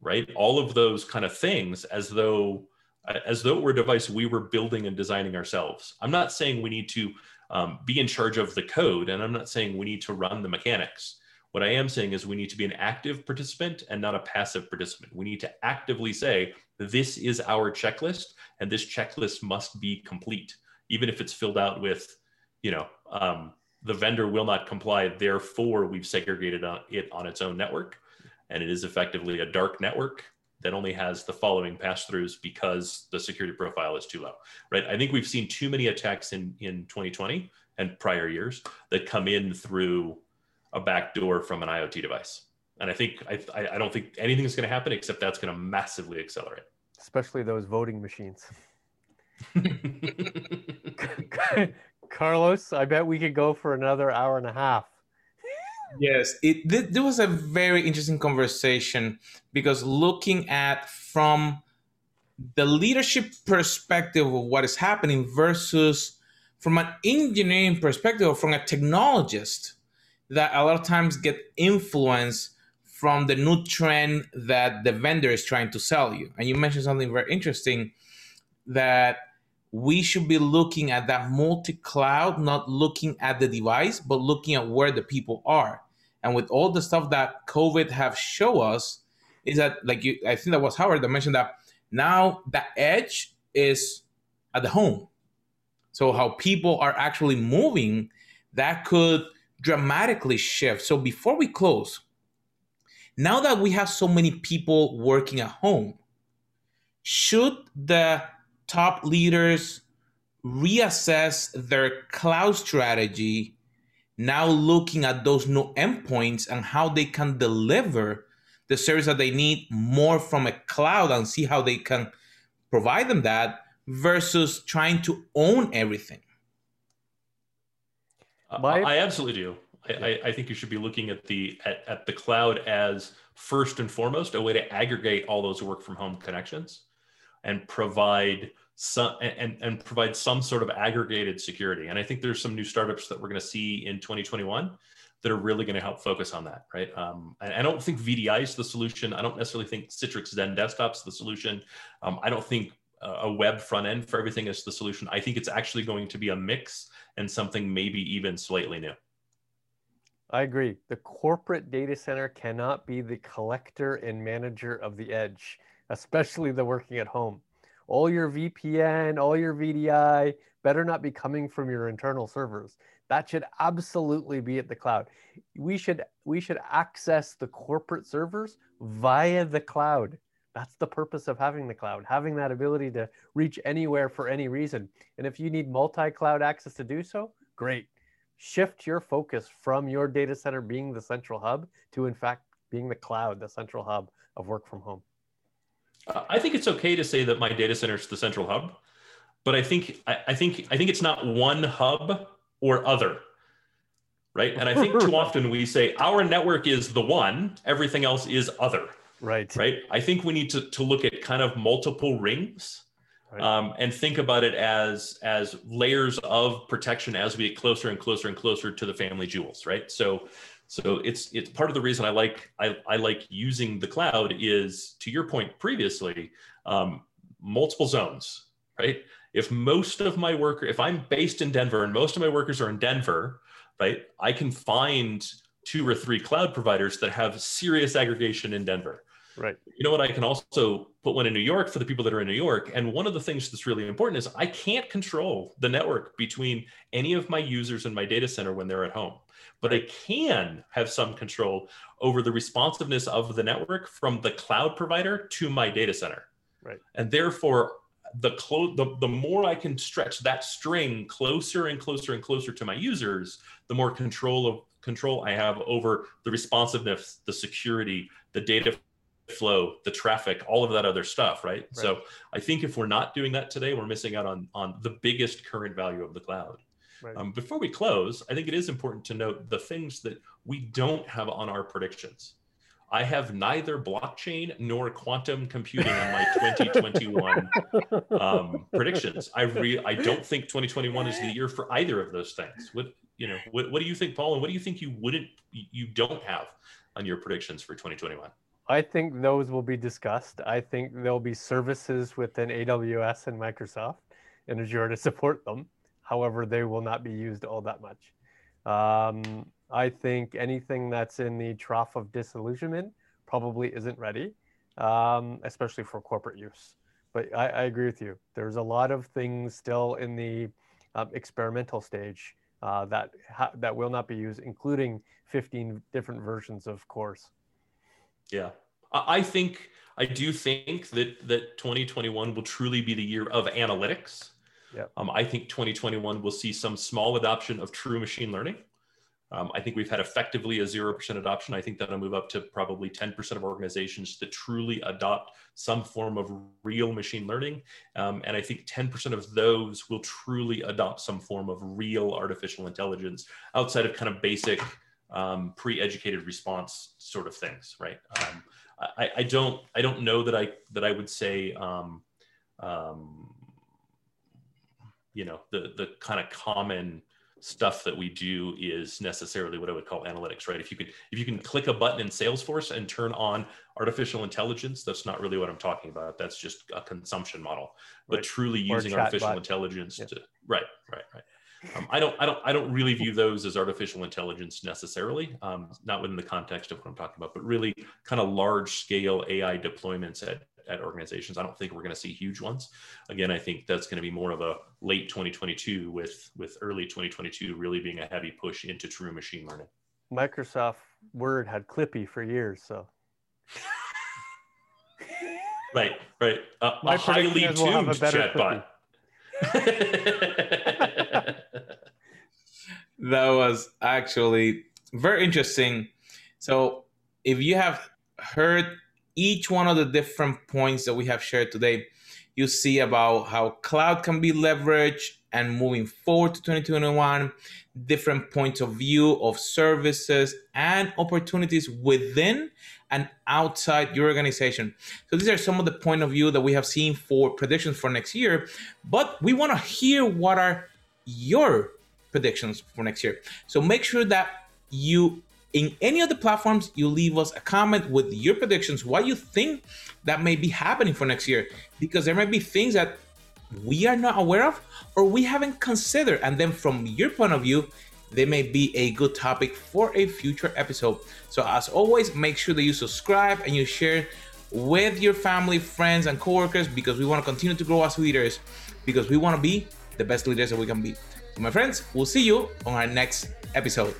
Right? All of those kind of things as though as though it were a device we were building and designing ourselves. I'm not saying we need to um, be in charge of the code. And I'm not saying we need to run the mechanics. What I am saying is we need to be an active participant and not a passive participant. We need to actively say, this is our checklist, and this checklist must be complete, even if it's filled out with, you know, um, the vendor will not comply. Therefore, we've segregated it on its own network, and it is effectively a dark network that only has the following pass throughs because the security profile is too low, right? I think we've seen too many attacks in, in 2020 and prior years that come in through a back door from an IoT device. And I think, I, I don't think anything is going to happen except that's going to massively accelerate. Especially those voting machines. Carlos, I bet we could go for another hour and a half. yes, it th- there was a very interesting conversation because looking at from the leadership perspective of what is happening versus from an engineering perspective or from a technologist that a lot of times get influenced from the new trend that the vendor is trying to sell you. And you mentioned something very interesting that we should be looking at that multi-cloud, not looking at the device, but looking at where the people are. And with all the stuff that COVID have show us, is that like you, I think that was Howard that mentioned that now the edge is at the home. So how people are actually moving, that could dramatically shift. So before we close, now that we have so many people working at home, should the top leaders reassess their cloud strategy now looking at those new endpoints and how they can deliver the service that they need more from a cloud and see how they can provide them that versus trying to own everything My, I absolutely do. I, I, think you should be looking at the at, at the cloud as first and foremost a way to aggregate all those work from home connections and provide some and, and provide some sort of aggregated security. And I think there's some new startups that we're going to see in 2021 that are really going to help focus on that, right? Um, I, I don't think VDI is the solution. I don't necessarily think Citrix XenDesktop's the solution. Um, I don't think a web front end for everything is the solution. I think it's actually going to be a mix and something maybe even slightly new. I agree. The corporate data center cannot be the collector and manager of the edge, especially the working at home. All your VPN, all your VDI better not be coming from your internal servers. That should absolutely be at the cloud. We should we should access the corporate servers via the cloud. That's the purpose of having the cloud, having that ability to reach anywhere for any reason. And if you need multi-cloud access to do so, great. Shift your focus from your data center being the central hub to, in fact, being the cloud, the central hub of work from home. Uh, I think it's okay to say that my data center is the central hub, but I think I, I think I think it's not one hub or other right? And I think too often we say our network is the one, everything else is other. Right. Right. I think we need to, to look at kind of multiple rings right. um, and think about it as as layers of protection as we get closer and closer and closer to the family jewels. Right. So so it's it's part of the reason I like I, I like using the cloud is to your point previously, um, multiple zones, right? If most of my worker, if I'm based in Denver and most of my workers are in Denver, right, I can find two or three cloud providers that have serious aggregation in Denver. Right. You know what? I can also put one in New York for the people that are in New York. And one of the things that's really important is I can't control the network between any of my users and my data center when they're at home, but I can have some control over the responsiveness of the network from the cloud provider to my data center. Right. And therefore, the, clo- the, the more I can stretch that string closer and closer and closer to my users, the more control of control I have over the responsiveness, the security, the data flow, the traffic, all of that other stuff, right? right? So I think if we're not doing that today, we're missing out on on the biggest current value of the cloud. Right. Um, before we close, I think it is important to note the things that we don't have on our predictions. I have neither blockchain nor quantum computing on my 2021 um, predictions. I re- I don't think 2021 is the year for either of those things. What you know, what, what do you think, Paul? And what do you think you wouldn't, you don't have on your predictions for 2021? I think those will be discussed. I think there'll be services within AWS and Microsoft and Azure to support them. However, they will not be used all that much. Um, I think anything that's in the trough of disillusionment probably isn't ready, um, especially for corporate use. But I, I, agree with you. There's a lot of things still in the um, experimental stage uh, that that will not be used, including 15 different versions of CORS. Yeah, I think I do think that that 2021 will truly be the year of analytics. Yeah. Um, I think 2021 will see some small adoption of true machine learning. Um, I think we've had effectively a 0% adoption. I think that'll move up to probably 10% of organizations that truly adopt some form of real machine learning. Um, and I think 10% of those will truly adopt some form of real artificial intelligence outside of kind of basic um, pre-educated response sort of things, right? Um, I, I, don't I don't know that I that I would say um, um, you know the the kind of common stuff that we do is necessarily what I would call analytics, right? If you can if you can click a button in Salesforce and turn on artificial intelligence, that's not really what I'm talking about. That's just a consumption model. But right. truly using artificial bot. intelligence yeah. to right, right, right. Um, I don't, I don't, I don't really view those as artificial intelligence necessarily, um, not within the context of what I'm talking about, but really kind of large scale AI deployments at at organizations. I don't think we're going to see huge ones. Again, I think that's going to be more of a late 2022 with with early 2022 really being a heavy push into true machine learning. Microsoft Word had Clippy for years, so. right, right. Uh, a highly tuned we'll chatbot. that was actually very interesting. So, if you have heard each one of the different points that we have shared today, you see about how cloud can be leveraged and moving forward to 2021, different points of view of services and opportunities within and outside your organization. So these are some of the point of view that we have seen for predictions for next year, but we want to hear what are your predictions for next year. So make sure that you in any of the platforms, you leave us a comment with your predictions, what you think that may be happening for next year, because there might be things that we are not aware of or we haven't considered. And then from your point of view, they may be a good topic for a future episode. So, as always, make sure that you subscribe and you share with your family, friends, and coworkers because we want to continue to grow as leaders because we want to be the best leaders that we can be. So, my friends, we'll see you on our next episode.